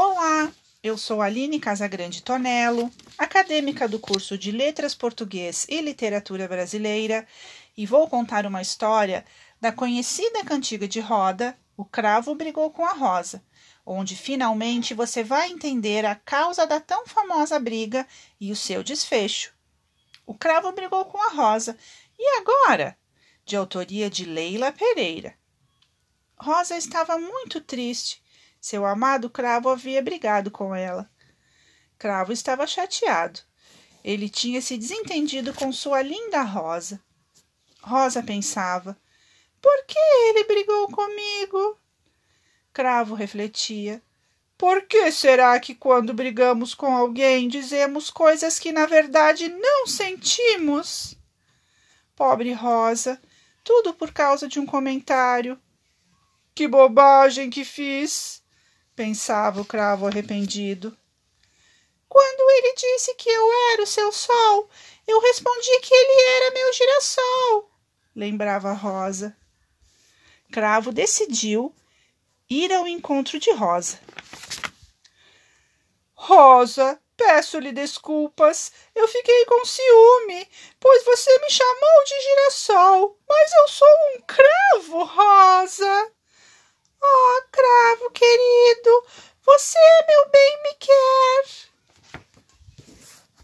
Olá, eu sou Aline Casagrande Tonello, acadêmica do curso de Letras Português e Literatura Brasileira, e vou contar uma história da conhecida cantiga de roda O Cravo Brigou com a Rosa, onde finalmente você vai entender a causa da tão famosa briga e o seu desfecho. O Cravo Brigou com a Rosa. E agora? De autoria de Leila Pereira. Rosa estava muito triste seu amado Cravo havia brigado com ela. Cravo estava chateado. Ele tinha se desentendido com sua linda Rosa. Rosa pensava: por que ele brigou comigo? Cravo refletia: por que será que quando brigamos com alguém dizemos coisas que na verdade não sentimos? Pobre Rosa, tudo por causa de um comentário. Que bobagem que fiz! Pensava o cravo arrependido. Quando ele disse que eu era o seu sol, eu respondi que ele era meu girassol, lembrava Rosa. Cravo decidiu ir ao encontro de Rosa. Rosa, peço-lhe desculpas. Eu fiquei com ciúme, pois você me chamou de girassol, mas eu sou um cravo, Rosa. Querido, você, meu bem, me quer.